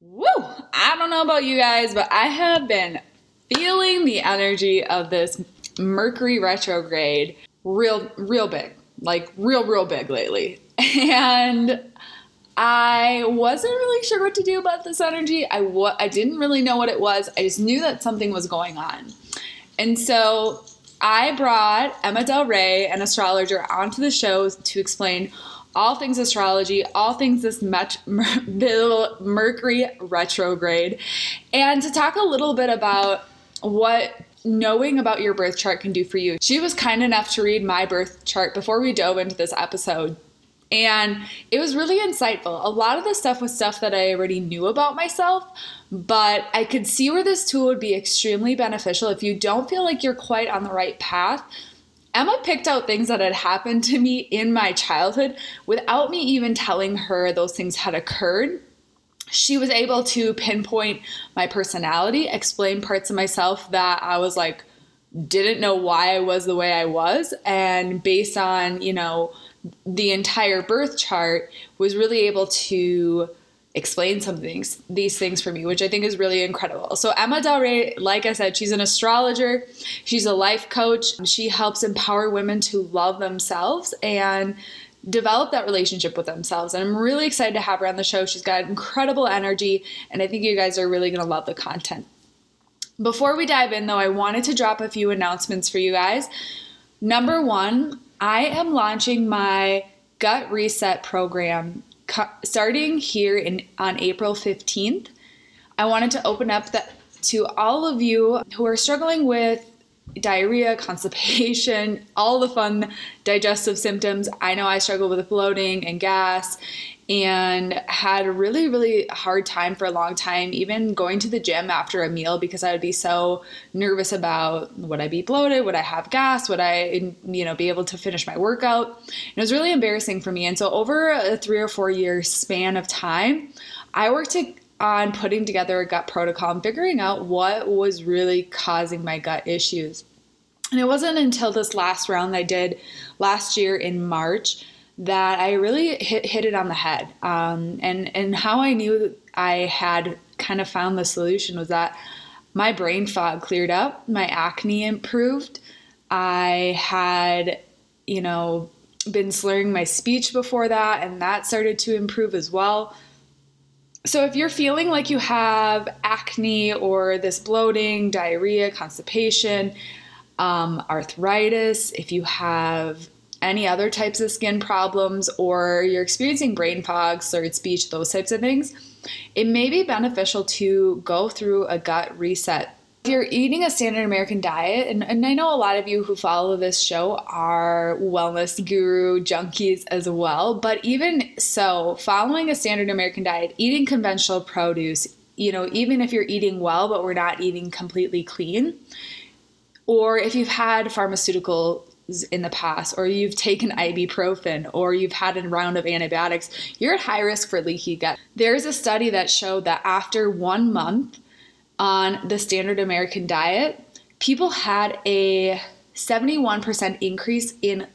Woo! I don't know about you guys, but I have been feeling the energy of this Mercury retrograde real, real big, like real, real big lately. And I wasn't really sure what to do about this energy. I w- I didn't really know what it was. I just knew that something was going on. And so I brought Emma Del Rey, an astrologer, onto the show to explain all things astrology, all things this met- Mercury retrograde, and to talk a little bit about what knowing about your birth chart can do for you. She was kind enough to read my birth chart before we dove into this episode. And it was really insightful. A lot of the stuff was stuff that I already knew about myself, but I could see where this tool would be extremely beneficial if you don't feel like you're quite on the right path. Emma picked out things that had happened to me in my childhood without me even telling her those things had occurred. She was able to pinpoint my personality, explain parts of myself that I was like, didn't know why I was the way I was. And based on, you know, the entire birth chart was really able to explain some things these things for me which i think is really incredible. So emma del rey like i said she's an astrologer. She's a life coach. She helps empower women to love themselves and develop that relationship with themselves. And i'm really excited to have her on the show. She's got incredible energy and i think you guys are really going to love the content. Before we dive in though i wanted to drop a few announcements for you guys. Number one I am launching my gut reset program starting here in on April 15th. I wanted to open up that to all of you who are struggling with diarrhea, constipation, all the fun digestive symptoms. I know I struggle with bloating and gas and had a really, really hard time for a long time, even going to the gym after a meal because I would be so nervous about would I be bloated? Would I have gas? Would I, you know, be able to finish my workout? And it was really embarrassing for me. And so over a three or four year span of time, I worked to, on putting together a gut protocol and figuring out what was really causing my gut issues. And it wasn't until this last round I did last year in March that I really hit, hit it on the head. Um, and, and how I knew I had kind of found the solution was that my brain fog cleared up, my acne improved. I had, you know, been slurring my speech before that, and that started to improve as well. So, if you're feeling like you have acne or this bloating, diarrhea, constipation, um, arthritis, if you have any other types of skin problems or you're experiencing brain fog, slurred speech, those types of things, it may be beneficial to go through a gut reset. If you're eating a standard American diet, and, and I know a lot of you who follow this show are wellness guru junkies as well, but even so, following a standard American diet, eating conventional produce, you know, even if you're eating well, but we're not eating completely clean, or if you've had pharmaceuticals in the past, or you've taken ibuprofen, or you've had a round of antibiotics, you're at high risk for leaky gut. There's a study that showed that after one month on the standard American diet, people had a 71% increase in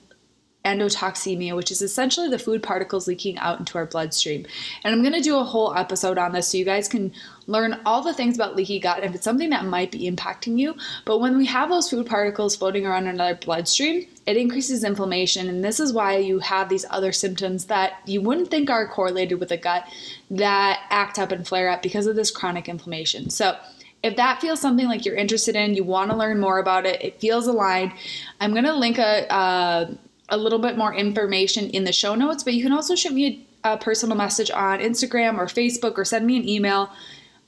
endotoxemia, which is essentially the food particles leaking out into our bloodstream. And I'm going to do a whole episode on this so you guys can learn all the things about leaky gut if it's something that might be impacting you. But when we have those food particles floating around in our bloodstream, it increases inflammation. And this is why you have these other symptoms that you wouldn't think are correlated with the gut that act up and flare up because of this chronic inflammation. So, if that feels something like you're interested in, you want to learn more about it, it feels aligned, I'm going to link a, uh, a little bit more information in the show notes, but you can also shoot me a, a personal message on Instagram or Facebook or send me an email.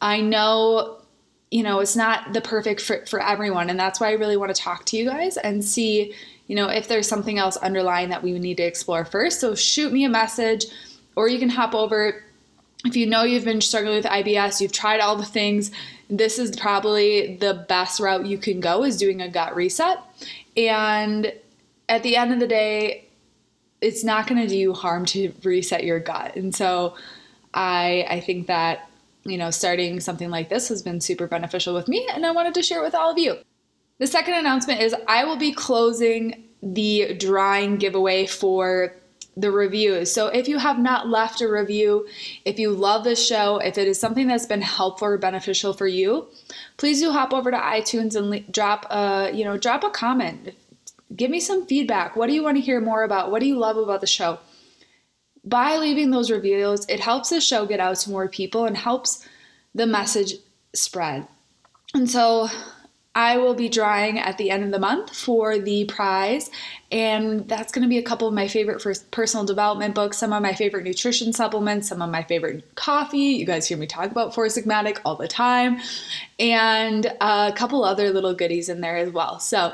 I know, you know, it's not the perfect fit for everyone, and that's why I really want to talk to you guys and see, you know, if there's something else underlying that we need to explore first. So shoot me a message, or you can hop over. If you know you've been struggling with IBS, you've tried all the things, this is probably the best route you can go is doing a gut reset. And at the end of the day, it's not going to do you harm to reset your gut. And so I I think that you know starting something like this has been super beneficial with me and I wanted to share it with all of you. The second announcement is I will be closing the drawing giveaway for the reviews. So if you have not left a review, if you love this show, if it is something that's been helpful or beneficial for you, please do hop over to iTunes and le- drop a, you know, drop a comment. Give me some feedback. What do you want to hear more about? What do you love about the show? By leaving those reviews, it helps the show get out to more people and helps the message spread. And so I will be drawing at the end of the month for the prize, and that's going to be a couple of my favorite personal development books, some of my favorite nutrition supplements, some of my favorite coffee. You guys hear me talk about Four Sigmatic all the time, and a couple other little goodies in there as well. So,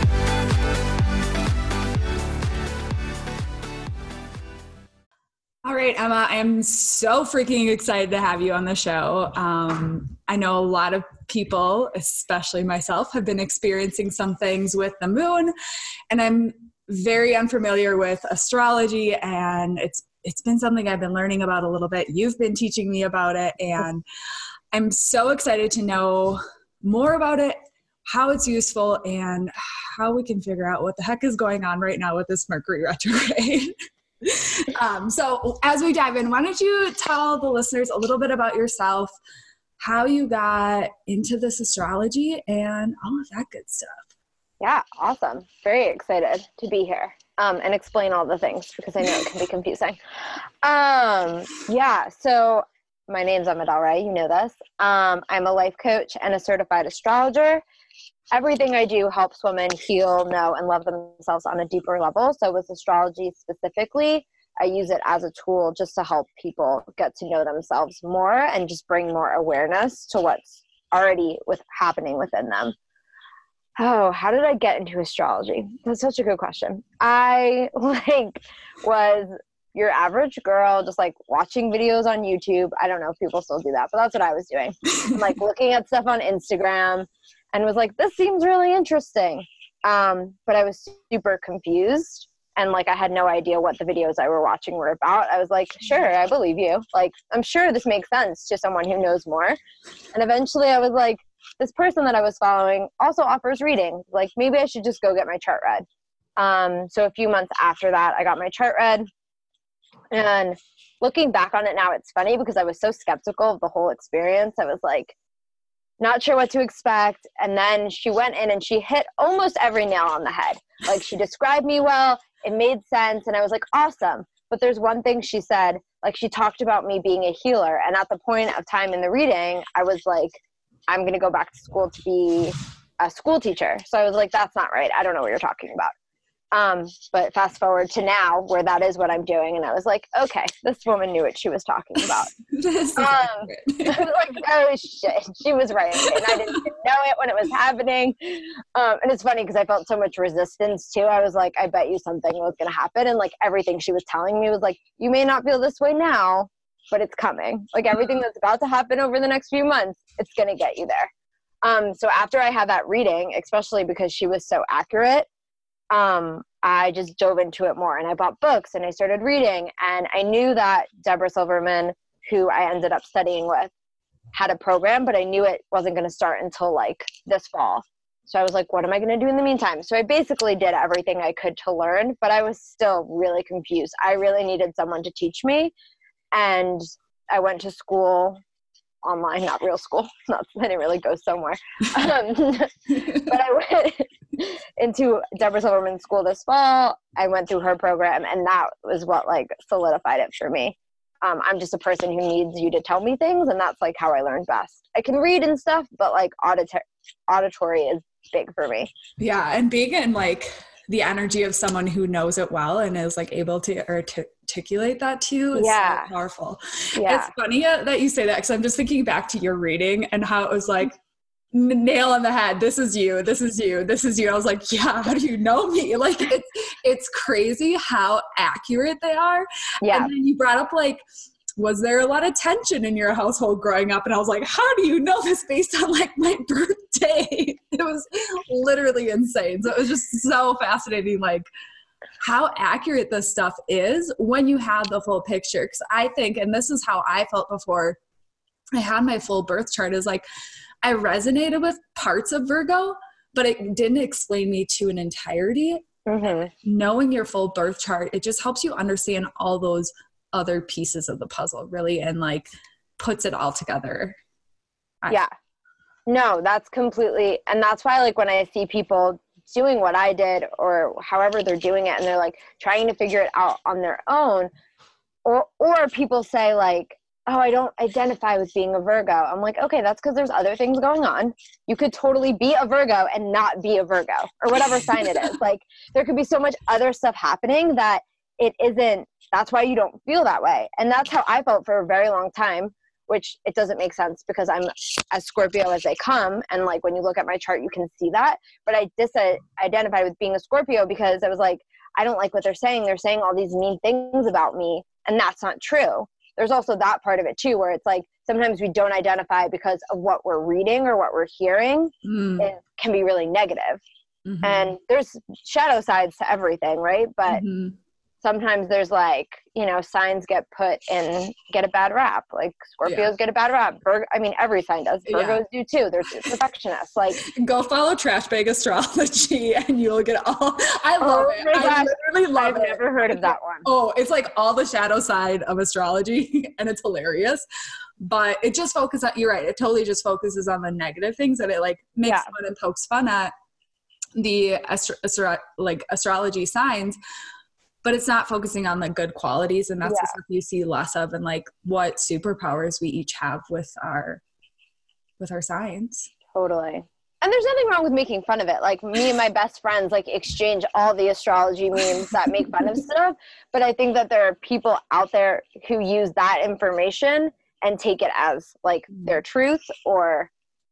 Right, Emma, I am so freaking excited to have you on the show. Um, I know a lot of people, especially myself, have been experiencing some things with the moon, and I'm very unfamiliar with astrology, and it's it's been something I've been learning about a little bit. You've been teaching me about it, and I'm so excited to know more about it, how it's useful, and how we can figure out what the heck is going on right now with this Mercury retrograde. um, so as we dive in, why don't you tell the listeners a little bit about yourself, how you got into this astrology, and all of that good stuff. Yeah, awesome. Very excited to be here um, and explain all the things because I know it can be confusing. Um, yeah, so my name's Emma Del You know this. Um, I'm a life coach and a certified astrologer everything I do helps women heal, know, and love themselves on a deeper level. So, with astrology specifically, I use it as a tool just to help people get to know themselves more and just bring more awareness to what's already with happening within them. Oh, how did I get into astrology? That's such a good question. I like was your average girl just like watching videos on YouTube. I don't know if people still do that, but that's what I was doing. like looking at stuff on Instagram and was like, this seems really interesting. Um, but I was super confused and like I had no idea what the videos I were watching were about. I was like, sure, I believe you. Like, I'm sure this makes sense to someone who knows more. And eventually I was like, this person that I was following also offers reading. Like, maybe I should just go get my chart read. Um, so a few months after that, I got my chart read. And looking back on it now, it's funny because I was so skeptical of the whole experience. I was like, not sure what to expect. And then she went in and she hit almost every nail on the head. Like she described me well, it made sense. And I was like, awesome. But there's one thing she said, like she talked about me being a healer. And at the point of time in the reading, I was like, I'm going to go back to school to be a school teacher. So I was like, that's not right. I don't know what you're talking about. Um, but fast forward to now where that is what I'm doing. And I was like, okay, this woman knew what she was talking about. um, like, oh shit, she was right. And I didn't know it when it was happening. Um, and it's funny because I felt so much resistance too. I was like, I bet you something was going to happen. And like everything she was telling me was like, you may not feel this way now, but it's coming. Like everything that's about to happen over the next few months, it's going to get you there. Um, so after I had that reading, especially because she was so accurate, um, I just dove into it more and I bought books and I started reading. And I knew that Debra Silverman, who I ended up studying with, had a program, but I knew it wasn't going to start until like this fall. So I was like, what am I going to do in the meantime? So I basically did everything I could to learn, but I was still really confused. I really needed someone to teach me. And I went to school online, not real school. Not, I didn't really go somewhere. Um, but I went into Debra Silverman's School this fall. I went through her program, and that was what like solidified it for me. Um, I'm just a person who needs you to tell me things, and that's like how I learn best. I can read and stuff, but like auditory auditory is big for me. Yeah, and being in like the energy of someone who knows it well and is like able to or to articulate that to you is yeah. so powerful. Yeah. It's funny uh, that you say that because I'm just thinking back to your reading and how it was like nail on the head this is you this is you this is you. I was like yeah how do you know me? Like it's it's crazy how accurate they are. Yeah. And then you brought up like was there a lot of tension in your household growing up? And i was like how do you know this based on like my birthday? It was literally insane. So it was just so fascinating like how accurate this stuff is when you have the full picture because i think and this is how i felt before i had my full birth chart is like I resonated with parts of Virgo, but it didn't explain me to an entirety. Mm-hmm. Knowing your full birth chart, it just helps you understand all those other pieces of the puzzle, really, and like puts it all together. Yeah. No, that's completely, and that's why, like, when I see people doing what I did or however they're doing it, and they're like trying to figure it out on their own, or or people say like oh, I don't identify with being a Virgo. I'm like, okay, that's because there's other things going on. You could totally be a Virgo and not be a Virgo or whatever sign it is. Like, there could be so much other stuff happening that it isn't, that's why you don't feel that way. And that's how I felt for a very long time, which it doesn't make sense because I'm as Scorpio as they come. And like, when you look at my chart, you can see that. But I disidentified with being a Scorpio because I was like, I don't like what they're saying. They're saying all these mean things about me, and that's not true there's also that part of it too where it's like sometimes we don't identify because of what we're reading or what we're hearing mm. it can be really negative. Mm-hmm. and there's shadow sides to everything right but mm-hmm sometimes there's like you know signs get put in get a bad rap like scorpios yeah. get a bad rap Virgo, i mean every sign does virgos yeah. do too they're perfectionists like go follow trash bag astrology and you'll get all i oh love oh it i literally love i've it. never heard of that one. Oh, it's like all the shadow side of astrology and it's hilarious but it just focuses on you're right it totally just focuses on the negative things and it like makes yeah. fun and pokes fun at the astro- astro- like astrology signs but it's not focusing on the good qualities and that's yeah. the stuff you see less of and like what superpowers we each have with our with our signs totally. And there's nothing wrong with making fun of it. Like me and my best friends like exchange all the astrology memes that make fun of stuff but i think that there are people out there who use that information and take it as like mm-hmm. their truth or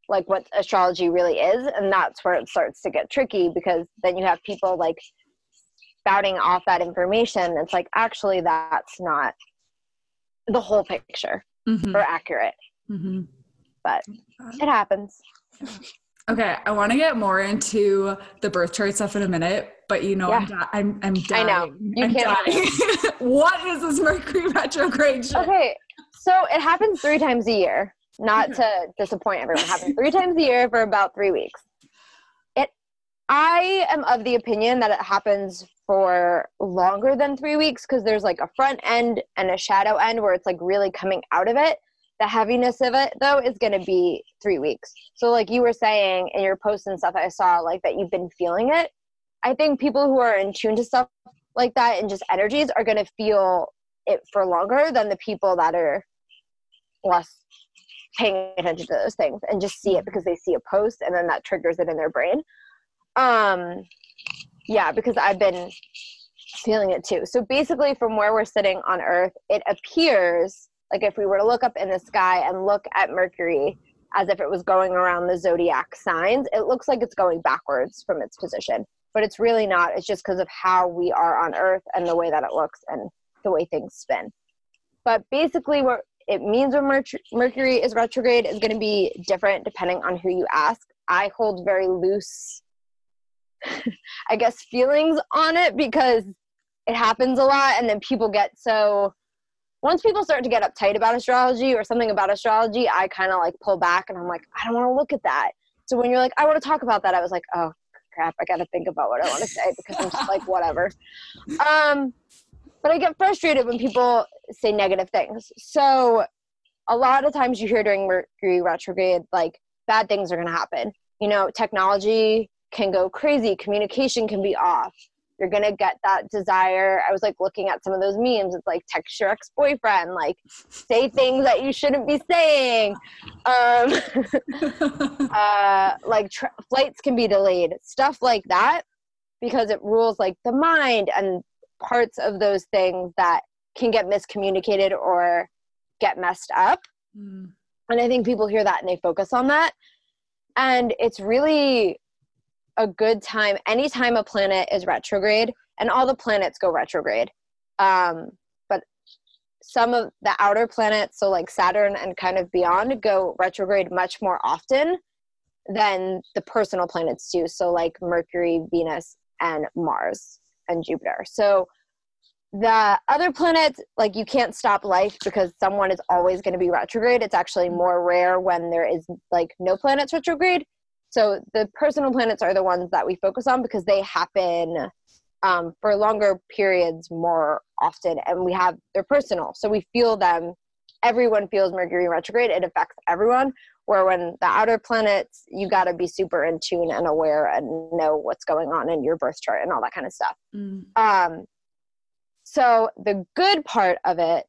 like what astrology really is and that's where it starts to get tricky because then you have people like spouting off that information it's like actually that's not the whole picture mm-hmm. or accurate mm-hmm. but it happens okay i want to get more into the birth chart stuff in a minute but you know yeah. I'm, di- I'm i'm dying. i know you I'm can't dying. what is this mercury retrograde shit? okay so it happens three times a year not to disappoint everyone it happens three times a year for about three weeks it i am of the opinion that it happens for longer than three weeks because there's like a front end and a shadow end where it's like really coming out of it. The heaviness of it though is going to be three weeks. So, like you were saying in your posts and stuff, I saw like that you've been feeling it. I think people who are in tune to stuff like that and just energies are going to feel it for longer than the people that are less paying attention to those things and just see it because they see a post and then that triggers it in their brain. Um, yeah, because I've been feeling it too. So basically, from where we're sitting on Earth, it appears like if we were to look up in the sky and look at Mercury as if it was going around the zodiac signs, it looks like it's going backwards from its position. But it's really not. It's just because of how we are on Earth and the way that it looks and the way things spin. But basically, what it means when Mercury is retrograde is going to be different depending on who you ask. I hold very loose I guess, feelings on it because it happens a lot and then people get so once people start to get uptight about astrology or something about astrology, I kind of like pull back and I'm like, I don't want to look at that. So when you're like, I want to talk about that, I was like, oh crap, I got to think about what I want to say because I'm just like, whatever. Um, but I get frustrated when people say negative things. So a lot of times you hear during Mercury retrograde, like bad things are going to happen. You know, technology can go crazy, communication can be off. You're gonna get that desire. I was like looking at some of those memes. It's like text your ex boyfriend, like say things that you shouldn't be saying. Um, uh, like tra- flights can be delayed, stuff like that, because it rules like the mind and parts of those things that can get miscommunicated or get messed up. Mm. And I think people hear that and they focus on that. And it's really a good time anytime a planet is retrograde, and all the planets go retrograde. Um, but some of the outer planets, so like Saturn and kind of beyond, go retrograde much more often than the personal planets do. So, like Mercury, Venus, and Mars and Jupiter. So, the other planets like you can't stop life because someone is always going to be retrograde it's actually more rare when there is like no planets retrograde so the personal planets are the ones that we focus on because they happen um, for longer periods more often and we have they're personal. So we feel them. Everyone feels mercury retrograde. It affects everyone. Where when the outer planets you got to be super in tune and aware and know what's going on in your birth chart and all that kind of stuff. Mm. um, so the good part of it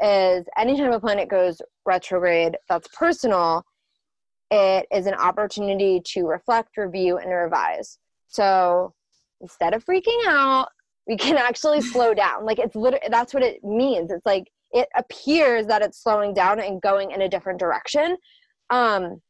is anytime a planet goes retrograde that's personal, it is an opportunity to reflect, review, and revise. So instead of freaking out, we can actually slow down. Like it's literally that's what it means. It's like it appears that it's slowing down and going in a different direction. Um,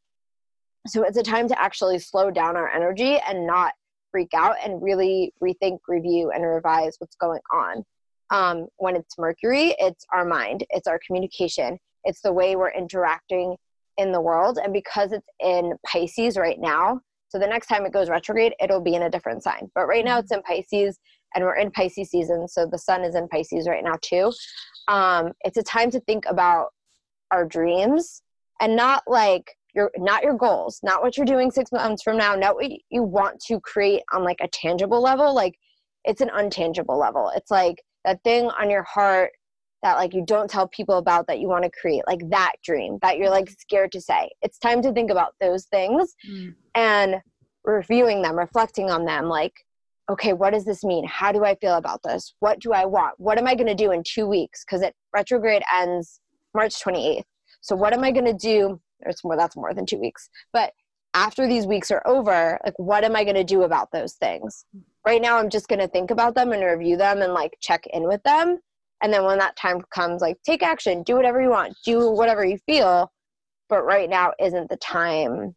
so it's a time to actually slow down our energy and not freak out and really rethink, review, and revise what's going on um, when it's Mercury, it's our mind, it's our communication, it's the way we're interacting in the world. And because it's in Pisces right now, so the next time it goes retrograde, it'll be in a different sign. But right now it's in Pisces and we're in Pisces season. So the sun is in Pisces right now too. Um, it's a time to think about our dreams and not like your not your goals, not what you're doing six months from now, not what you want to create on like a tangible level. Like it's an untangible level. It's like that thing on your heart that like you don't tell people about that you want to create like that dream that you're like scared to say. It's time to think about those things mm. and reviewing them reflecting on them like okay what does this mean? How do i feel about this? What do i want? What am i going to do in two weeks? Because it retrograde ends march 28th so what am i going to do? It's more that's more than two weeks. But after these weeks are over like what am i going to do about those things? Right now i'm just going to think about them and review them and like check in with them and then when that time comes like take action do whatever you want do whatever you feel but right now isn't the time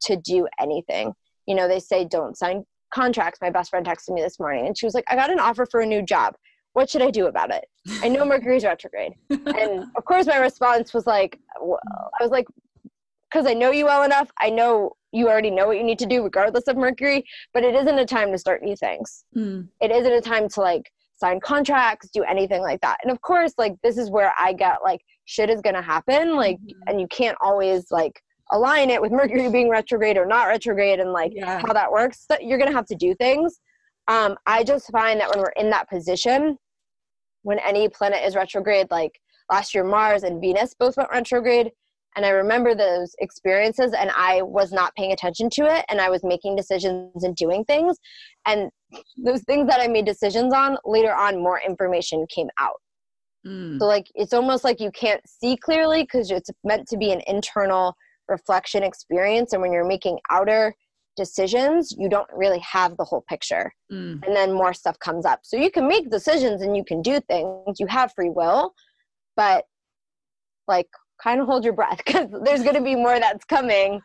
to do anything you know they say don't sign contracts my best friend texted me this morning and she was like i got an offer for a new job what should i do about it i know mercury's retrograde and of course my response was like i was like because I know you well enough. I know you already know what you need to do regardless of Mercury, but it isn't a time to start new things. Mm. It isn't a time to like sign contracts, do anything like that. And of course, like this is where I get like shit is to happen like mm-hmm. and you can't always like align it with Mercury being retrograde or not retrograde and like yeah. how that works. So you're to have to do things. Um I just find that when we're in that position when any planet is retrograde like last year Mars and Venus both went retrograde and I remember those experiences and I was not paying attention to it and I was making decisions and doing things. And those things that I made decisions on, later on, more information came out. Mm. So, like, it's almost like you can't see clearly because it's meant to be an internal reflection experience. And when you're making outer decisions, you don't really have the whole picture. Mm. And then more stuff comes up. So, you can make decisions and you can do things, you have free will, but like kind of hold your breath because there's going to be more that's coming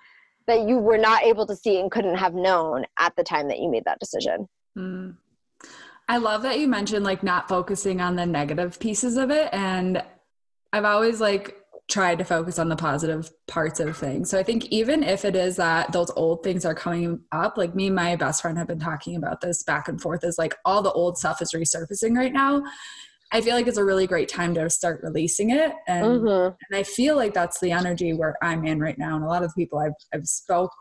that you were not able to see and couldn't have known at the time that you made that decision. Mm. I love that you mentioned like not focusing on the negative pieces of it. And I've always like tried to focus on the positive parts of things. So I think even if it is that those old things are coming up, like me and my best friend have been talking about this back and forth, is like all the old stuff is resurfacing right now. I feel like it's a really great time to start releasing it. And, mm-hmm. and I feel like that's the energy where I'm in right now. And a lot of the people I've, I've spoke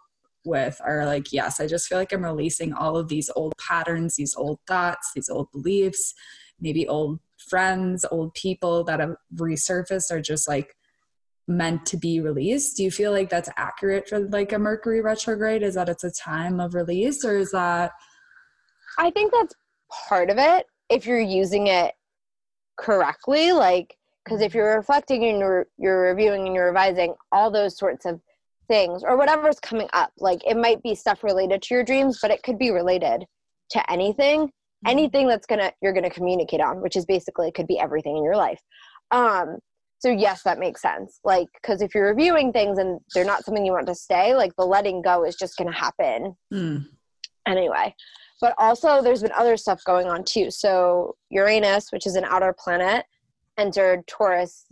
with are like, yes, I just feel like I'm releasing all of these old patterns, these old thoughts, these old beliefs, maybe old friends, old people that have resurfaced are just like meant to be released. Do you feel like that's accurate for like a Mercury retrograde? Is that it's a time of release or is that? I think that's part of it if you're using it correctly like because if you're reflecting and you're, you're reviewing and you're revising all those sorts of things or whatever's coming up like it might be stuff related to your dreams but it could be related to anything mm-hmm. anything that's gonna you're gonna communicate on which is basically it could be everything in your life um so yes that makes sense like because if you're reviewing things and they're not something you want to stay like the letting go is just gonna happen mm. anyway but also, there's been other stuff going on too. So, Uranus, which is an outer planet, entered Taurus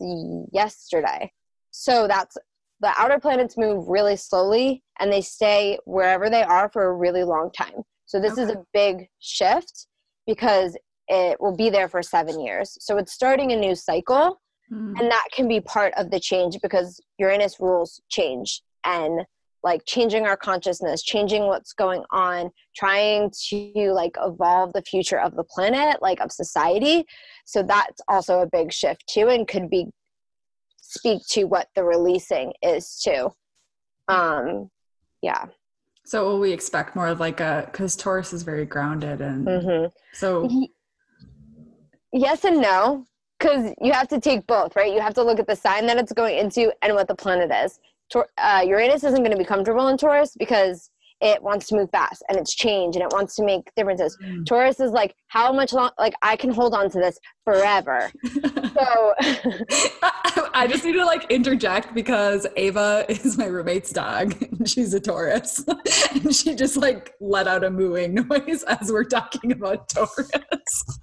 yesterday. So, that's the outer planets move really slowly and they stay wherever they are for a really long time. So, this okay. is a big shift because it will be there for seven years. So, it's starting a new cycle. Mm. And that can be part of the change because Uranus rules change and like changing our consciousness changing what's going on trying to like evolve the future of the planet like of society. So that's also a big shift too and could be speak to what the releasing is too. Um yeah. So will we expect more of like a because taurus is very grounded and mm-hmm. so yes and no because you have to take both right? You have to look at the sign that it's going into and what the planet is uh, Uranus isn't going to be comfortable in Taurus because it wants to move fast and it's change and it wants to make differences. Mm. Taurus is like, how much long, like, I can hold on to this forever. so I just need to like interject because Ava is my roommate's dog. And she's a Taurus. and she just like let out a mooing noise as we're talking about Taurus.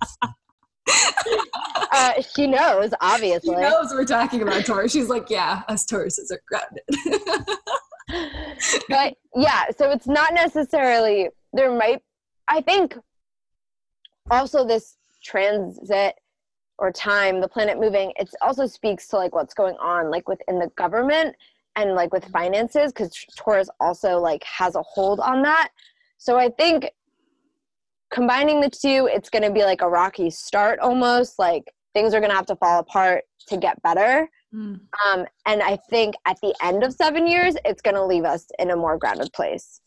uh, she knows, obviously. She knows we're talking about Taurus. She's like, yeah, us Tauruses are grounded. but yeah, so it's not necessarily, there might, I think also this transit or time, the planet moving, it also speaks to like what's going on like within the government and like with finances because Taurus also like has a hold on that. So I think combining the two, it's going to be like a rocky start almost. Like things are going to have to fall apart to get better. Mm. Um, and I think at the end of seven years, it's going to leave us in a more grounded place.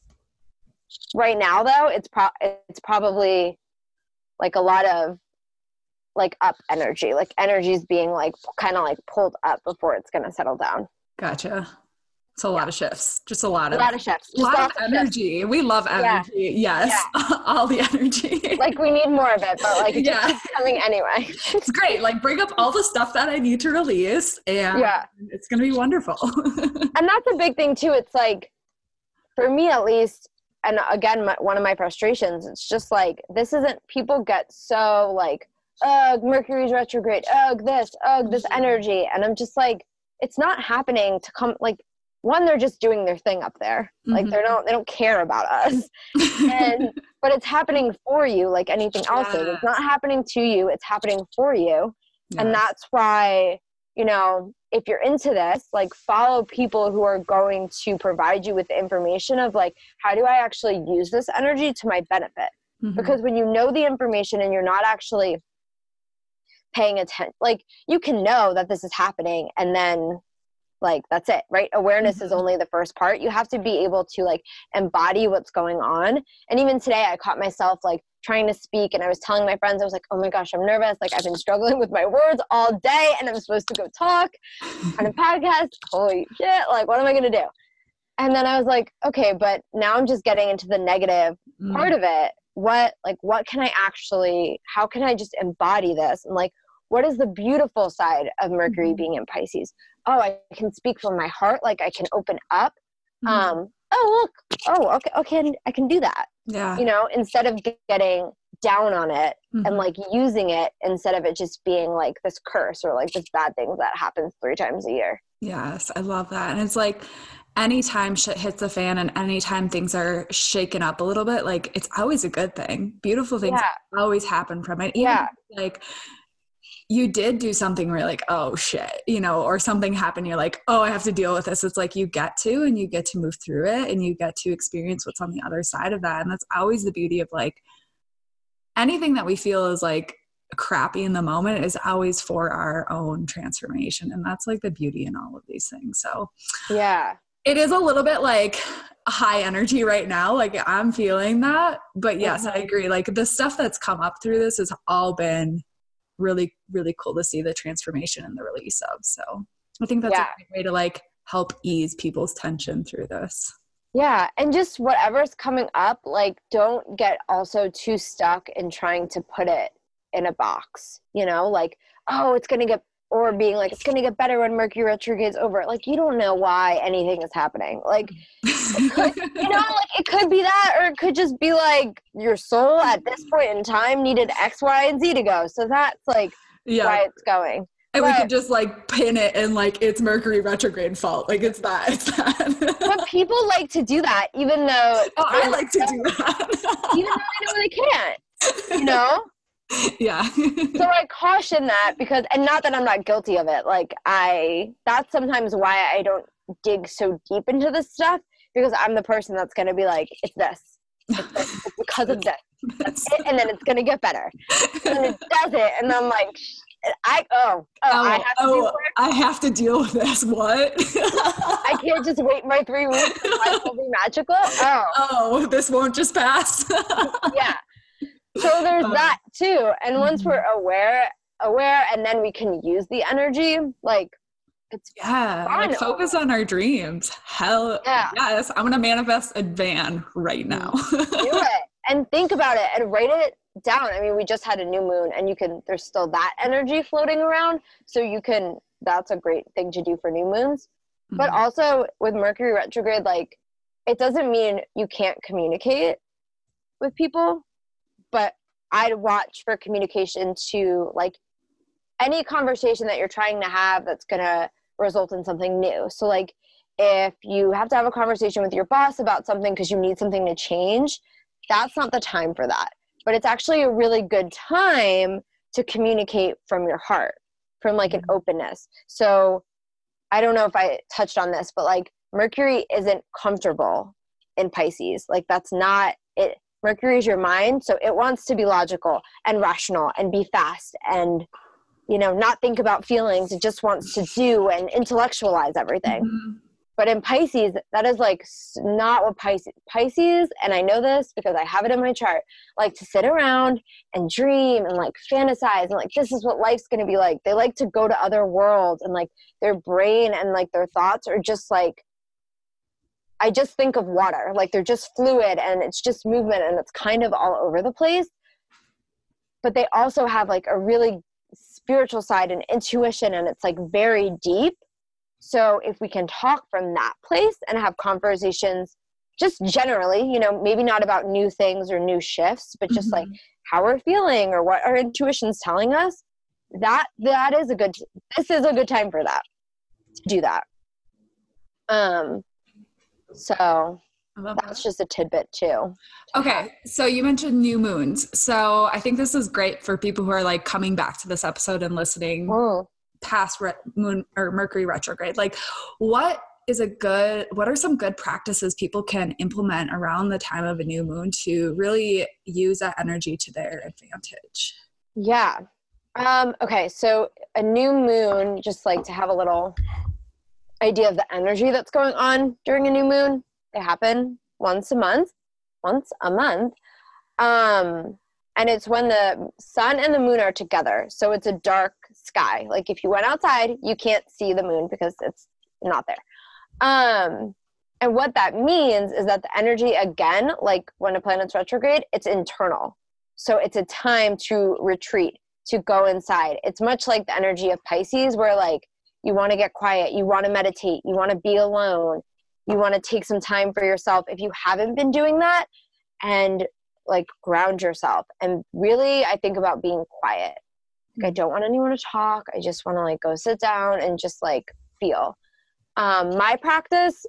Right now, though, it's pro- it's probably like a lot of like up energy, like energy is being like kind of like pulled up before it's going to settle down. Gotcha. It's a lot of shifts. Just a lot of a lot of shifts. A lot of energy. Shifts. We love energy. Yeah. Yes. Yeah. All the energy. like we need more of it, but like it yeah. coming anyway. it's great. Like bring up all the stuff that I need to release and yeah. it's gonna be wonderful. and that's a big thing too. It's like for me at least, and again my, one of my frustrations, it's just like this isn't people get so like, ugh, Mercury's retrograde, ugh, this, ugh, this mm-hmm. energy. And I'm just like, it's not happening to come like one they're just doing their thing up there mm-hmm. like they don't they don't care about us and but it's happening for you like anything else yeah. it's not happening to you it's happening for you yes. and that's why you know if you're into this like follow people who are going to provide you with the information of like how do i actually use this energy to my benefit mm-hmm. because when you know the information and you're not actually paying attention like you can know that this is happening and then like that's it right? Awareness mm-hmm. is only the first part. You have to be able to like embody what's going on. And even today i caught myself like trying to speak and i was telling my friends i was like oh my gosh i'm nervous. Like i've been struggling with my words all day and i'm supposed to go talk on a podcast. Holy shit like what am i going to do? And then i was like okay but now i'm just getting into the negative mm-hmm. part of it. What like what can i actually how can i just embody this? And like what is the beautiful side of mercury mm-hmm. being in pisces? Oh i can speak from my heart like i can open up. Mm-hmm. um oh look. Oh okay okay i can do that. Yeah. You know instead of getting down on it mm-hmm. and like using it instead of it just being like this curse or like this bad thing that happens three times a year. Yes i love that. And it's like anytime shit hits the fan and anytime things are shaken up a little bit like it's always a good thing. Beautiful things yeah. always happen from it. Even yeah. like you did do something where you're like, oh shit, you know, or something happened, you're like, oh, I have to deal with this. It's like you get to and you get to move through it and you get to experience what's on the other side of that. And that's always the beauty of like anything that we feel is like crappy in the moment is always for our own transformation. And that's like the beauty in all of these things. So, yeah. It is a little bit like high energy right now. Like I'm feeling that. But yes, mm-hmm. I agree. Like the stuff that's come up through this has all been really, really cool to see the transformation and the release of. So I think that's Yeah. a great way to like help ease people's tension through this. Yeah, and just whatever's coming up, like don't get also too stuck in trying to put it in a box, you know, like, oh, it's going to get or being like it's going to get better when Mercury retrograde's over. Like you don't know why anything is happening. Like mm. you know, like it could be that or it could just be like your soul at this point in time needed X, Y, and Z to go. So that's like yeah. why it's going. And we could just like pin it and like it's Mercury retrograde fault. Like it's that. It's that. But people like to do that even though oh, I like to do that. even though I know they can't, you know? yeah. so I caution that because, and not that I'm not guilty of it. Like I, that's sometimes why I don't dig so deep into this stuff because I'm the person that's going to be like, it's this, it's, this. it's because of this, That's- It- and then it's going to get better, and it does it, and I'm like, I oh oh, I oh, have to oh. I have to deal with this. What? I can't just wait my three weeks and life will be magical. Oh oh, this won't just pass. yeah. So there's Um, that too, and once mhm. we're aware, aware, and then we can use the energy. Like it's yeah. Like focus on our dreams. Hell Yeah. yes. I'm gonna manifest a van right now. do it and think about it and write it down. I mean, we just had a new moon and you can there's still that energy floating around. So you can that's a great thing to do for new moons. But Mhm. also with Mercury retrograde, like it doesn't mean you can't communicate with people, but I'd watch for communication to like any conversation that you're trying to have that's gonna result in something new. So like if you have to have a conversation with your boss about something because you need something to change, that's not the time for that. But it's actually a really good time to communicate from your heart, from like an mm-hmm. openness. So I don't know if I touched on this, but like Mercury isn't comfortable in Pisces. Like that's not it. Mercury is your mind, so it wants to be logical and rational and be fast and you know not think about feelings. It just wants to do and intellectualize everything. Mhm. But in Pisces, that is like not what Pisces Pisces, and I know this because I have it in my chart. Like to sit around and dream and like fantasize and like this is what life's gonna be like. They like to go to other worlds and like their brain and like their thoughts are just like I just think of water. Like they're just fluid and it's just movement and it's kind of all over the place. But they also have like a really spiritual side and intuition and it's like very deep. So if we can talk from that place and have conversations just generally, you know, maybe not about new things or new shifts, but just like Mhm. how we're feeling or what our intuition's telling us, that that is a good this is a good time for that. To do that. Um so that's just a tidbit too. Okay, so you mentioned new moons. So I think this is great for people who are like coming back to this episode and listening Mm. past re- moon or Mercury retrograde. Like, what is a good? What are some good practices people can implement around the time of a new moon to really use that energy to their advantage? Yeah. Um, okay, so a new moon, just like to have a little idea of the energy that's going on during a new moon. They happen once a month, once a month. Um, and it's when the sun and the moon are together. So it's a dark sky. Like if you went outside, you can't see the moon because it's not there. Um, and what that means is that the energy, again, like when a planet's retrograde, it's internal. So it's a time to retreat, to go inside. It's much like the energy of Pisces, where like you want to get quiet, you want to meditate, you want to be alone, you want to take some time for yourself. If you haven't been doing that, and like ground yourself. And really, I think about being quiet. Like, I don't want anyone to talk. I just want to like go sit down and just like feel. Um, my practice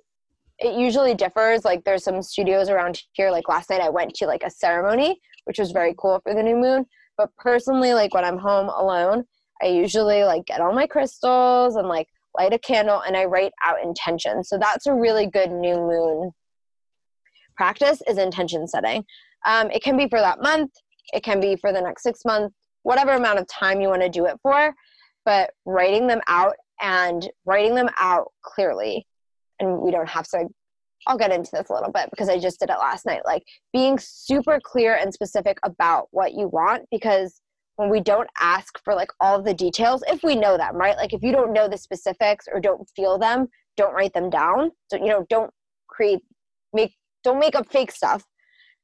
it usually differs. Like there's some studios around here. Like last night I went to like a ceremony, which was very cool for the new moon. But personally, like when I'm home alone, I usually like get all my crystals and like light a candle and I write out intention. So that's a really good new moon practice is intention setting. Um, it can be for that month. It can be for the next six months, whatever amount of time you want to do it for. But writing them out and writing them out clearly and we don't have to I'll get into this a little bit because I just did it last night. Like being super clear and specific about what you want because when we don't ask for like all the details, if we know them, right? Like if you don't know the specifics or don't feel them, don't write them down. So, you know, don't create, make, don't make up fake stuff.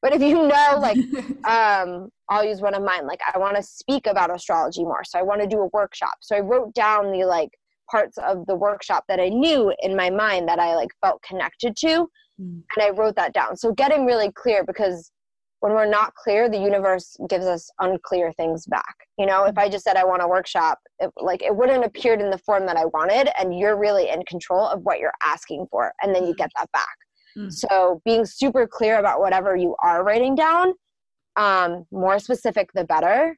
But if you know, like, um, I'll use one of mine. Like, I want to speak about astrology more. So I want to do a workshop. So I wrote down the like parts of the workshop that I knew in my mind that I like felt connected to. Mm. And I wrote that down. So getting really clear because when we're not clear, the universe gives us unclear things back. You know, if I just said I want a workshop, it, like it wouldn't appeared in the form that I wanted, and you're really in control of what you're asking for, and then you get that back. Mm. So being super clear about whatever you are writing down, um, more specific the better.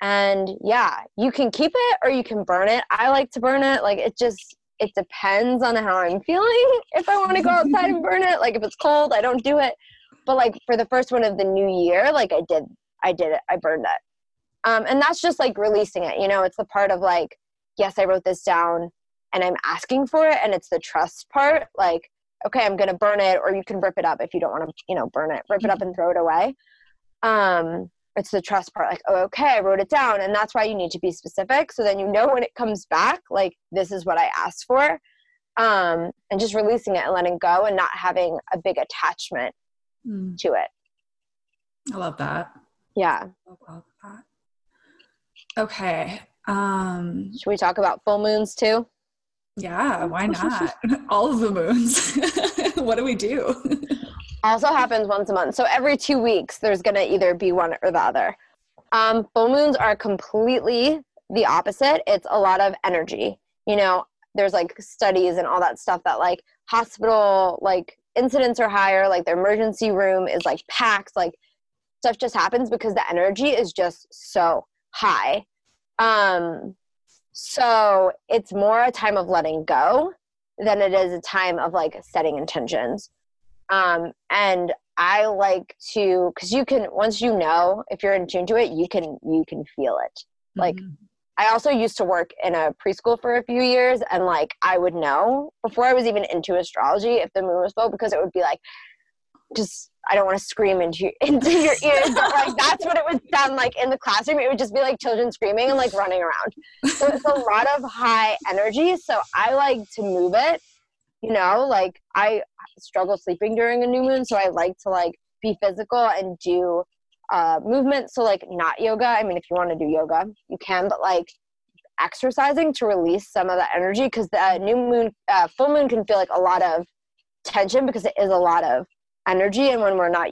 And yeah, you can keep it or you can burn it. I like to burn it. Like it just it depends on how I'm feeling. If I want to go outside and burn it, like if it's cold, I don't do it. But like for the first one of the new year, like I did, I did it. I burned it. Um, and that's just like releasing it. You know, it's the part of like, yes, I wrote this down, and I'm asking for it, and it's the trust part. Like okay, I'm going to burn it, or you can rip it up if you don't want to, you know, burn it, rip it up and throw it away. Um, it's the trust part, like, oh, okay, I wrote it down. And that's why you need to be specific. So then you know when it comes back, like, this is what I asked for. Um, and just releasing it and letting go and not having a big attachment mm. to it. I love that. Yeah. I love that. Okay. Um, Should we talk about full moons too? Yeah, why not? All of the moons. what do we do? also happens once a month. So every two weeks, there's going to either be one or the other. Um, full moons are completely the opposite. It's a lot of energy. You know, there's like studies and all that stuff that like hospital like incidents are higher, like the emergency room is like packed, like stuff just happens because the energy is just so high. Um, so it's more a time of letting go than it is a time of like setting intentions. Um, and I like to, cause you can, once you know, if you're in tune to it, you can, you can feel it. Mm-hmm. I also used to work in a preschool for a few years and like I would know before I was even into astrology if the moon was full because it would be like, just I don't want to scream into into your ears, but like that's what it would sound like in the classroom. It would just be like children screaming and like running around. So it's a lot of high energy. So I like to move it. You know, like I struggle sleeping during a new moon, so I like to like be physical and do uh, movement. So like not yoga. I mean, if you want to do yoga, you can, but like exercising to release some of that energy because the new moon, uh, full moon can feel like a lot of tension because it is a lot of energy and when we're not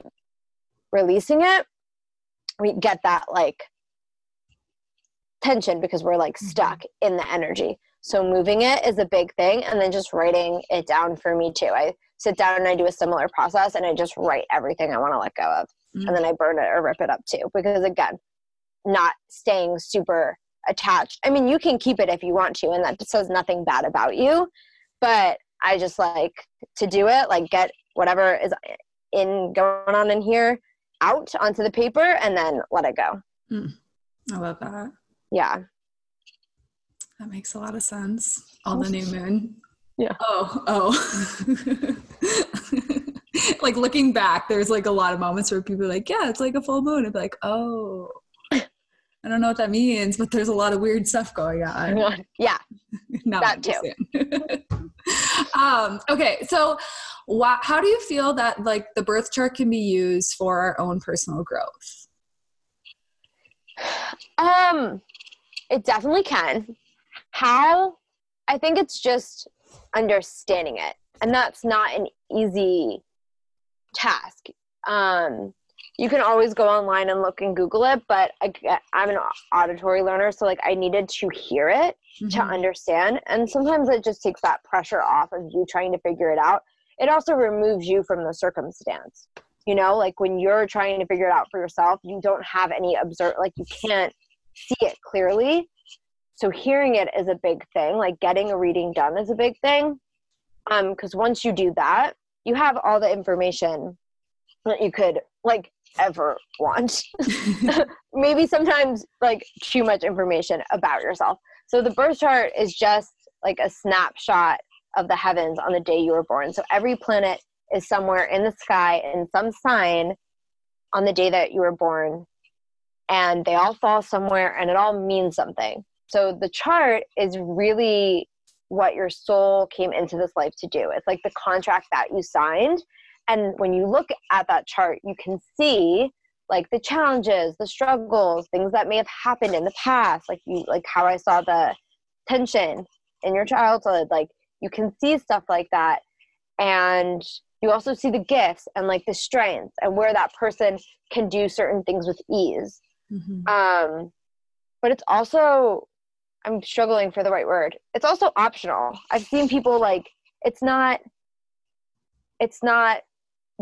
releasing it we get that like tension because we're like mm-hmm. stuck mm-hmm. in the energy so moving it is a big thing and then just writing it down for me too i sit down and i do a similar process and i just write everything i want to let go of mm-hmm. and then i burn it or rip it up too because again not staying super attached i mean you can keep it if you want to and that says nothing bad about you but i just like to do it like get whatever is in going on in here out onto the paper and then let it go. Mm, I love that. Yeah. That makes a lot of sense. On the new moon. Yeah. Oh, oh. like looking back, there's like a lot of moments where people are like, yeah, it's like a full moon. Be like, oh, I don't know what that means, but there's a lot of weird stuff going on. Yeah. that too. um, okay. So why, how do you feel that like the birth chart can be used for our own personal growth? Um, it definitely can. How? I think it's just understanding it, and that's not an easy task. Um, you can always go online and look and Google it, but I, am an auditory learner, so like I needed to hear it mm-hmm. to understand, and sometimes it just takes that pressure off of you trying to figure it out it also removes you from the circumstance you know like when you're trying to figure it out for yourself you don't have any observe like you can't see it clearly so hearing it is a big thing like getting a reading done is a big thing um because once you do that you have all the information that you could like ever want maybe sometimes like too much information about yourself so the birth chart is just like a snapshot of the heavens on the day you were born. So every planet is somewhere in the sky in some sign on the day that you were born. And they all fall somewhere and it all means something. So the chart is really what your soul came into this life to do. It's like the contract that you signed. And when you look at that chart, you can see like the challenges, the struggles, things that may have happened in the past, like you like how I saw the tension in your childhood, like you can see stuff like that. And you also see the gifts and like the strengths and where that person can do certain things with ease. Mm-hmm. Um, but it's also I'm struggling for the right word. It's also optional. I've seen people like it's not it's not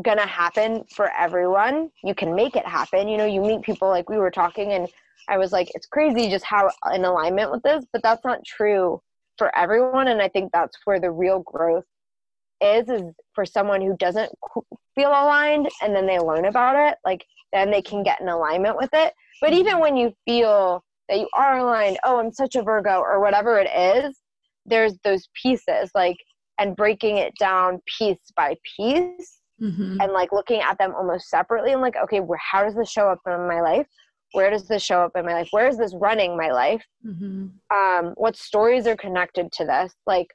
gonna happen for everyone. You can make it happen. You know, you meet people like we were talking and I was like, it's crazy just how in alignment with this, but that's not true for everyone. And I think that's where the real growth is, is for someone who doesn't feel aligned and then they learn about it, like then they can get in alignment with it. But even mm-hmm. when you feel that you are aligned oh i'm such a virgo or whatever it is there's those pieces like and breaking it down piece by piece mm-hmm. and like looking at them almost separately and like okay where, how does this show up in my life where does this show up in my life where is this running my life mm-hmm. um, what stories are connected to this like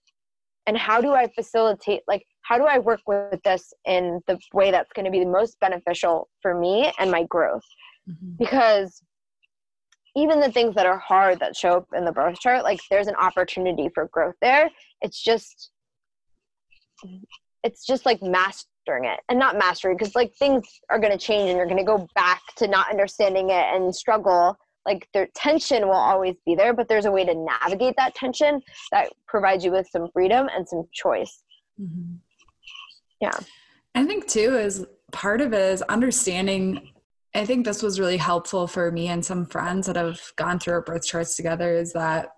and how do i facilitate like how do i work with this in the way that's going to be the most beneficial for me and my growth mm-hmm. because even the things that are hard that show up in the birth chart, like there's an opportunity for growth there. It's just, it's just like mastering it and not mastery because like things are going to change and you're going to go back to not understanding it and struggle. Like the tension will always be there, but there's a way to navigate that tension that provides you with some freedom and some choice. Mm-hmm. Yeah. I think too is part of it is understanding I think this was really helpful for me and some friends that have gone through our birth charts together is that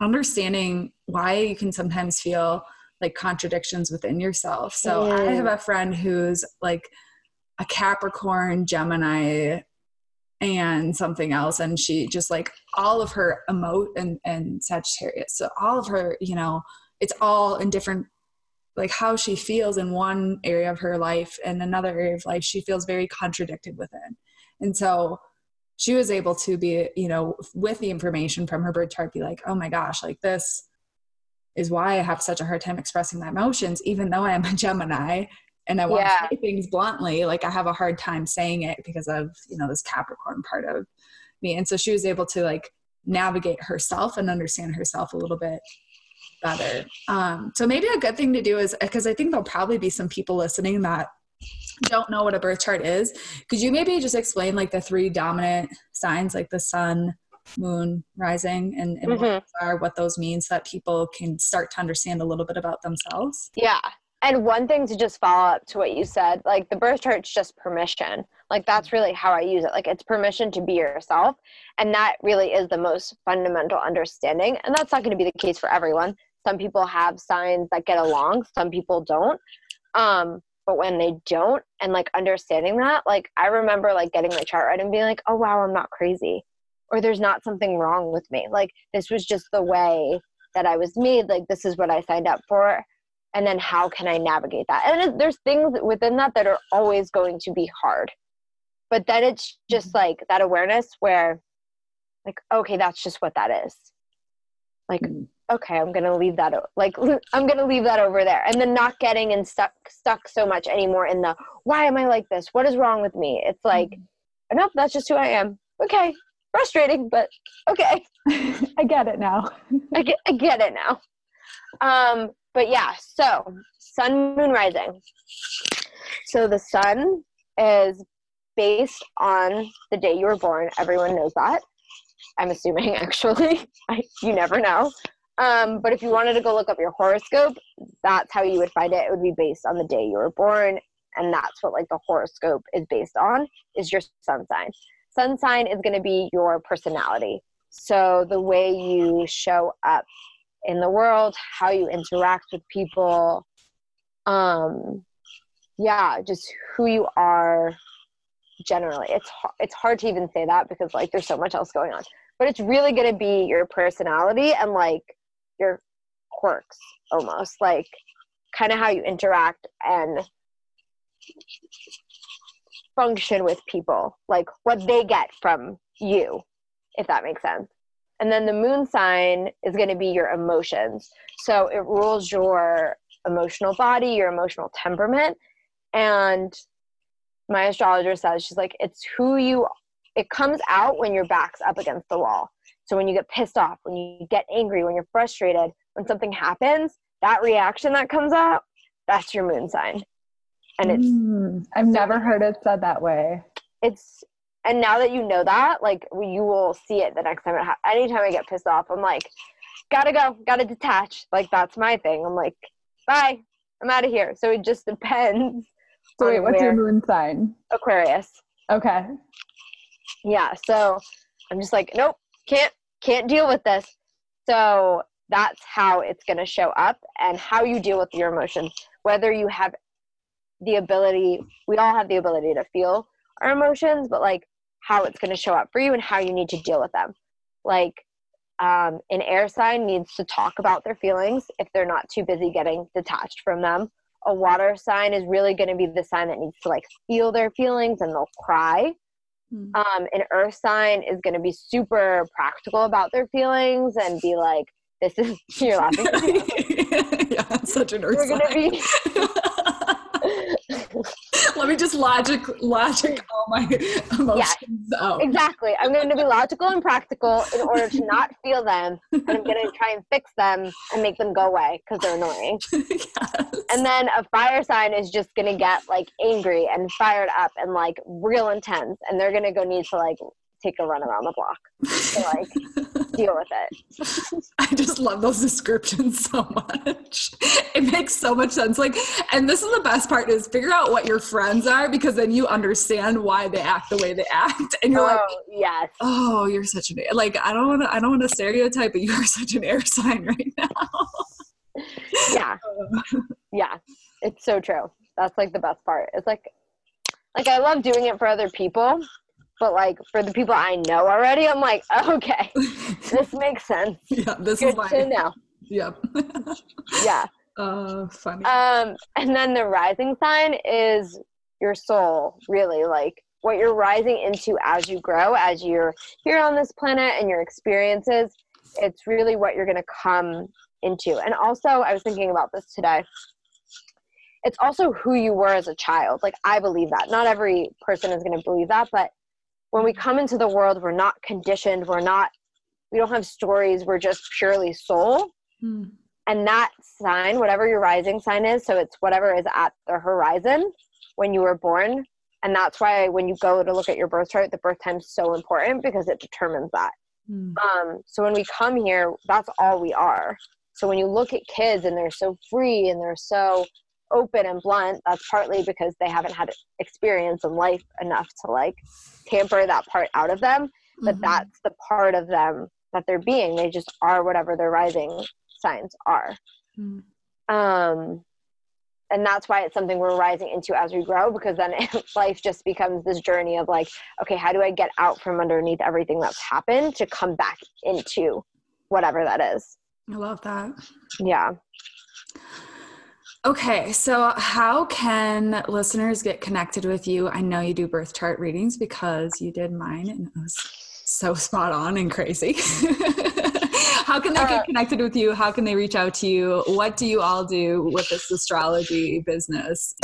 understanding why you can sometimes feel like contradictions within yourself. So I have a friend who's like a Capricorn, Gemini, and something else. And she just like all of her emote and, and Sagittarius. So all of her, you know, it's all in different like how she feels in one area of her life and another area of life she feels very contradicted within and so she was able to be, you know, with the information from her birth chart, be like, oh my gosh, like this is why I have such a hard time expressing my emotions, even though I am a Gemini and I want yeah. to say things bluntly. Like I have a hard time saying it because of, you know, this Capricorn part of me. And so she was able to like navigate herself and understand herself a little bit better. Um, so maybe a good thing to do is because I think there'll probably be some people listening that don't know what a birth chart is, could you maybe just explain like the three dominant signs, like the sun, moon, rising, and, and mm-hmm. what are what those mean, so that people can start to understand a little bit about themselves? Yeah. And one thing to just follow up to what you said, like the birth chart's just permission. Like that's really how I use it. Like it's permission to be yourself. And that really is the most fundamental understanding. And that's not going to be the case for everyone. Some people have signs that get along, some people don't. Um, but when they don't and like understanding that like i remember like getting my chart right and being like oh wow i'm not crazy or there's not something wrong with me. Like this was just the way that i was made like this is what i signed up for and then how can i navigate that? And it, there's things within that that are always going to be hard. But then it's just mm-hmm. like that awareness where like okay that's just what that is like mm-hmm okay i'm gonna leave that like i'm gonna leave that over there. And then not getting and stuck stuck so much anymore in the why am i like this? What is wrong with me? It's like mm-hmm. nope that's just who i am. Okay frustrating but okay. I get it now. I, get, I get it now. Um but yeah so sun moon rising. So the sun is based on the day you were born. Everyone knows that i'm assuming actually I, you never know um, but if you wanted to go look up your horoscope, that's how you would find it. It would be based on the day you were born, and that's what like the horoscope is based on is your sun sign. Sun sign is going to be your personality. So the way you show up in the world, how you interact with people, um, yeah, just who you are generally. It's it's hard to even say that because like there's so much else going on. But it's really going to be your personality and like your quirks almost like kind of how you interact and function with people, like what they get from you, if that makes sense. And then the moon sign is going to be your emotions. So it rules your emotional body, your emotional temperament. And my astrologer says, she's like, it's who you, it comes out when your back's up against the wall. So when you get pissed off, when you get angry, when you're frustrated, when something happens, that reaction that comes out, that's your moon sign. And it's mm, I've never heard it said that way. It's and now that you know that, like you will see it the next time it happens. Anytime I get pissed off, I'm like, gotta go, gotta detach. Like that's my thing. I'm like, bye, I'm out of here. So it just depends. So wait, what's your moon sign? Aquarius. Okay. Yeah. So I'm just like, nope, can't can't deal with this. So that's how it's going to show up and how you deal with your emotions whether you have the ability we all have the ability to feel our emotions but like how it's going to show up for you and how you need to deal with them like um, an air sign needs to talk about their feelings if they're not too busy getting detached from them a water sign is really going to be the sign that needs to like feel their feelings and they'll cry mm. um, an earth sign is going to be super practical about their feelings and be like this is you're laughing. yeah, such an earth. We're gonna be. Let me just logic logic all my emotions yeah, out. Exactly. I'm going to be logical and practical in order to not feel them, and I'm going to try and fix them and make them go away because they're annoying. yes. And then a fire sign is just going to get like angry and fired up and like real intense, and they're going to go need to like take a run around the block to like deal with it. I just love those descriptions so much. It makes so much sense. Like, and this is the best part is figure out what your friends are because then you understand why they act the way they act, and you're oh, like, yes, oh, you're such an like I don't want to I don't want to stereotype, but you are such an air sign right now. yeah, yeah, it's so true. That's like the best part. It's like like I love doing it for other people, but like for the people I know already, I'm like, okay, this makes sense. Yeah, this Good is my to know. Yep. yeah. Uh, funny. Um, and then the rising sign is your soul, really, like what you're rising into as you grow, as you're here on this planet and your experiences. It's really what you're going to come into. And also, I was thinking about this today. It's also who you were as a child. Like, I believe that. Not every person is going to believe that, but when we come into the world we're not conditioned we're not we don't have stories we're just purely soul hmm. and that sign whatever your rising sign is so it's whatever is at the horizon when you were born and that's why when you go to look at your birth chart the birth time is so important because it determines that hmm. um, so when we come here that's all we are so when you look at kids and they're so free and they're so open and blunt that's partly because they haven't had experience in life enough to like tamper that part out of them but mm-hmm. that's the part of them that they're being. They just are whatever their rising signs are. Mm. um and that's why it's something we're rising into as we grow because then life just becomes this journey of like okay how do i get out from underneath everything that's happened to come back into whatever that is? I love that. Yeah Okay, so how can listeners get connected with you? I know you do birth chart readings because you did mine and it was so spot on and crazy. how can they get uh, connected with you? How can they reach out to you? What do you all do with this astrology business?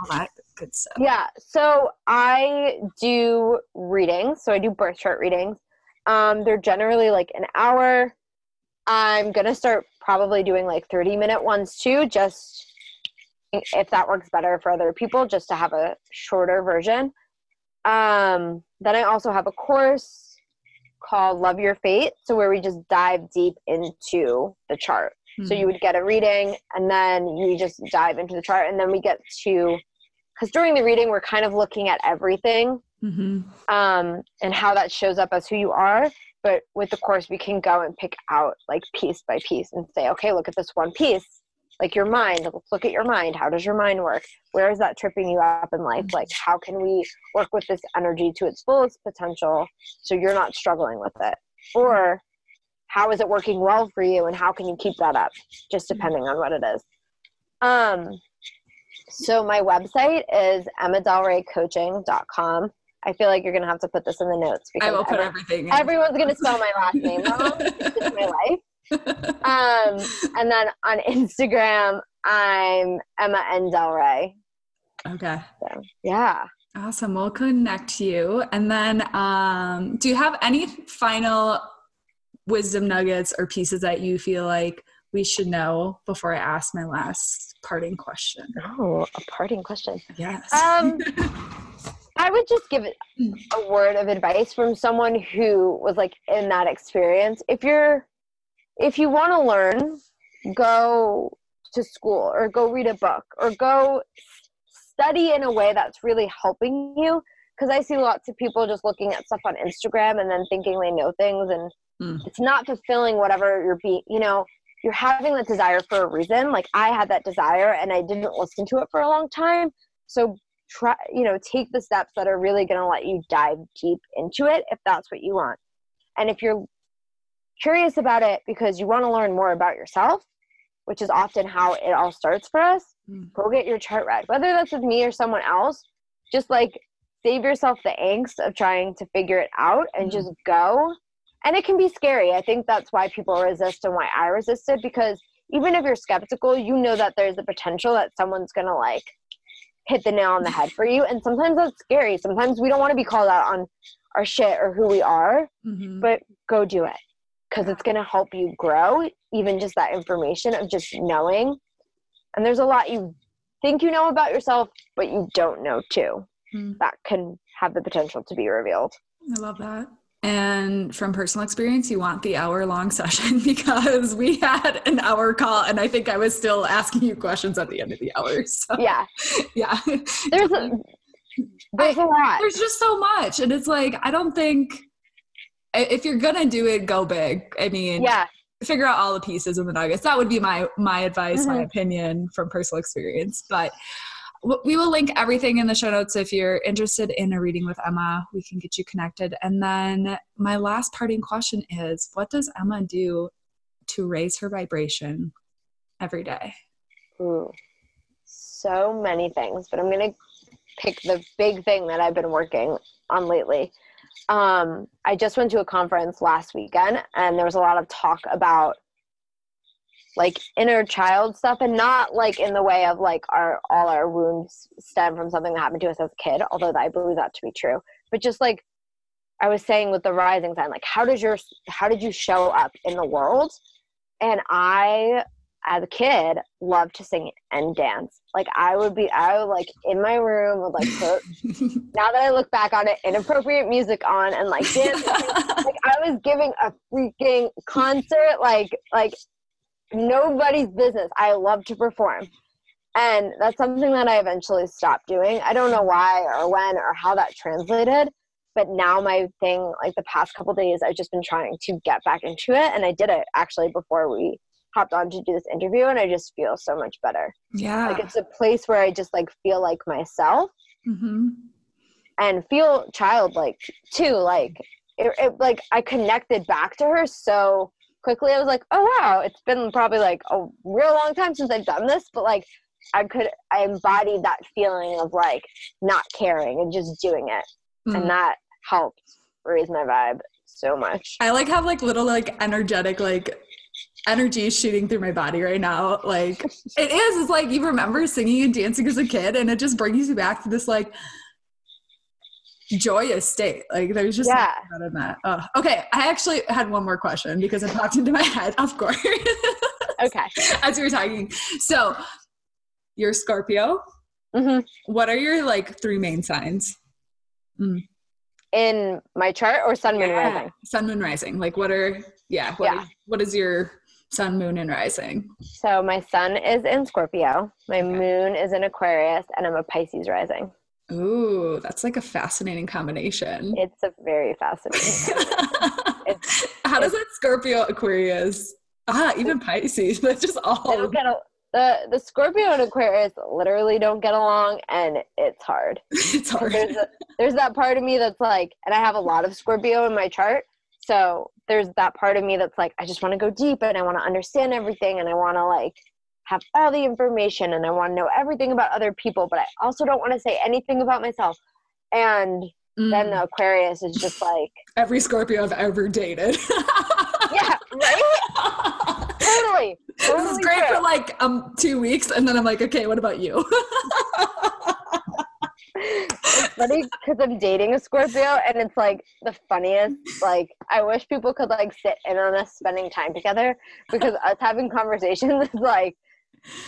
All that good stuff. Yeah, so I do readings. So I do birth chart readings. Um, they're generally like an hour. I'm gonna start probably doing like 30 minute ones too, just if that works better for other people, just to have a shorter version. Um, then I also have a course called Love Your Fate, so where we just dive deep into the chart. Mm-hmm. So you hmm. would get a reading, and then you just dive into the chart, and then we get to because during the reading we're kind of looking at everything mm-hmm. um, and how that shows up as who you are. But with the course, we can go and pick out like piece by piece and say, okay, look at this one piece like your mind look at your mind. How does your mind work? Where is that tripping you up in life? Like how can we work with this energy to its fullest potential so you're not struggling with it? Or how is it working well for you and how can you keep that up just depending on what it is? Um so my website is emmadelraycoaching.com i feel like you're gonna have to put this in the notes because I will put every- everything. in. everyone's gonna spell my last name wrong. It's just my life um and then on instagram i'm emma n del rey okay. so yeah Awesome. We'll connect you. And then, um, do you have any final wisdom nuggets or pieces that you feel like we should know before I ask my last parting question? oh a parting question Yes. Um, I would just give a word of advice from someone who was like in that experience. If you're, if you want to learn, go to school or go read a book or go study in a way that's really helping you. Because I see lots of people just looking at stuff on Instagram and then thinking they know things, and Mm. it's not fulfilling whatever you're being. You know, you're having that desire for a reason. Like I had that desire, and I didn't listen to it for a long time. So try you know take the steps that are really going to let you dive deep into it if that's what you want and if you're curious about it because you want to learn more about yourself which is often how it all starts for us. Mm. go get your chart read. Whether that's with me or someone else just like save yourself the angst of trying to figure it out and Mhm. just go. And it can be scary. I think that's why people resist and why i resisted because even if you're skeptical you know that there's the potential that someone's going to like hit the nail on the head for you. And sometimes that's scary. Sometimes we don't want to be called out on our shit or who we are Mhm. but go do it because it's going to help you grow even just that information of just knowing and there's a lot you think you know about yourself but you don't know too Mm. that can have the potential to be revealed I love that. And from personal experience, you want the hour long session because we had an hour call and I think I was still asking you questions at the end of the hour. So, yeah yeah. there's a there's a lot There's just so much. And it's like, I don't think if you're to do it, go big. I mean, yeah figure out all the pieces of the nuggets. That would be my my advice, my Mhm. opinion from personal experience. But we will link everything in the show notes if you're interested in a reading with Emma. We can get you connected. And then my last parting question is, what does Emma do to raise her vibration every day? Ooh, so many things, but I'm gonna pick the big thing that I've been working on lately. Um, I just went to a conference last weekend, and there was a lot of talk about like inner child stuff, and not like in the way of like our all our wounds stem from something that happened to us as a kid, although I believe that to be true. But just like I was saying with the rising sign, like how does your how did you show up in the world? And I as a kid loved to sing and dance. Like I would be I would like in my room would like put now that I look back on it, inappropriate music on and like dancing. like I was giving a freaking concert like like nobody's business. I love to perform. And that's something that I eventually stopped doing. I don't know why or when or how that translated, but now my thing like the past couple days I've just been trying to get back into it and I did it actually before we hopped on to do this interview and I just feel so much better. yeah. Like it's a place where I just like feel like myself hmm and feel childlike too. Like it, it like I connected back to her so quickly. I was like, oh wow, it's been probably like a real long time since I've done this, but like I could I embodied that feeling of like not caring and just doing it, Mm. and that helped raise my vibe so much. I like have like little like energetic like energy is shooting through my body right now. Like it is. It's like you remember singing and dancing as a kid, and it just brings you back to this like joyous state. Like there's just Yeah. about that. Oh, okay, I actually had one more question because it popped into my head. Of course, Okay. as we were talking. So you're Scorpio. hmm What are your like three main signs? In my chart or sun moon rising. Sun, moon, rising. Like what are yeah? What, Yeah. what is your sun, moon, and rising? So my sun is in Scorpio, my Okay. moon is in Aquarius, and I'm a Pisces rising. Ooh, that's like a fascinating combination. It's a very fascinating. It's- How does that Scorpio Aquarius? Ah, even Pisces. That's just all. don't get a, the the Scorpio and Aquarius literally don't get along, and it's hard. It's hard. There's a, there's that part of me that's like, and I have a lot of Scorpio in my chart. So there's that part of me that's like, I just want to go deep and I want to understand everything and I want to like have all the information and I want to know everything about other people, but I also don't want to say anything about myself. And Mm. then the Aquarius is just like, Every Scorpio I've ever dated. yeah, right? Totally. this is great true. for like um two weeks, and then I'm like, okay, what about you? It's funny because I'm dating a Scorpio and it's like the funniest. Like, I wish people could like sit in on us spending time together because us having conversations is like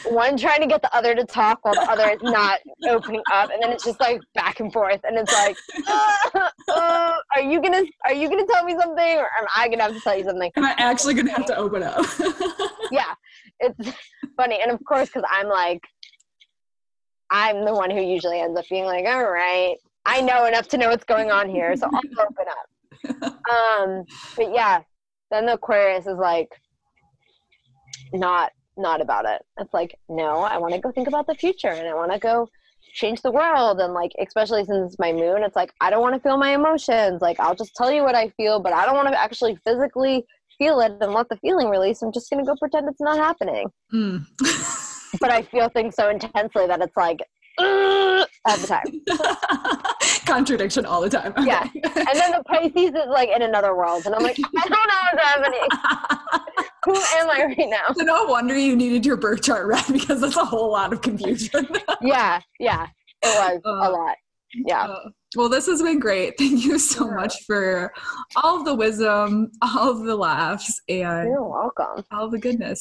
one trying to get the other to talk while the other is not opening up, and then it's just like back and forth, and it's like, uh, uh, are you gonna are you gonna tell me something, or am I gonna have to tell you something? Am I actually gonna have to open up? yeah, it's funny, and of course, because I'm like, I'm the one who usually ends up being like, all right, I know enough to know what's going on here, so I'll open up. Um, but yeah, then the Aquarius is like, not not about it. It's like, no, I want to go think about the future, and I want to go change the world and like especially since my moon it's like i don't want to feel my emotions like i'll just tell you what i feel but i don't want to actually physically feel it and let the feeling release i'm just going to go pretend it's not happening Mm. but i feel things so intensely that it's like all the time Contradiction all the time. Yeah. and then the pisces is like in another world and i'm like i don't know what's happening who am i right now So no wonder you needed your birth chart read because that's a whole lot of confusion. yeah yeah it was Uh, a lot yeah Uh, well, this has been great. Thank you so Yeah. much for all of the wisdom, all of the laughs, and you're welcome all the goodness.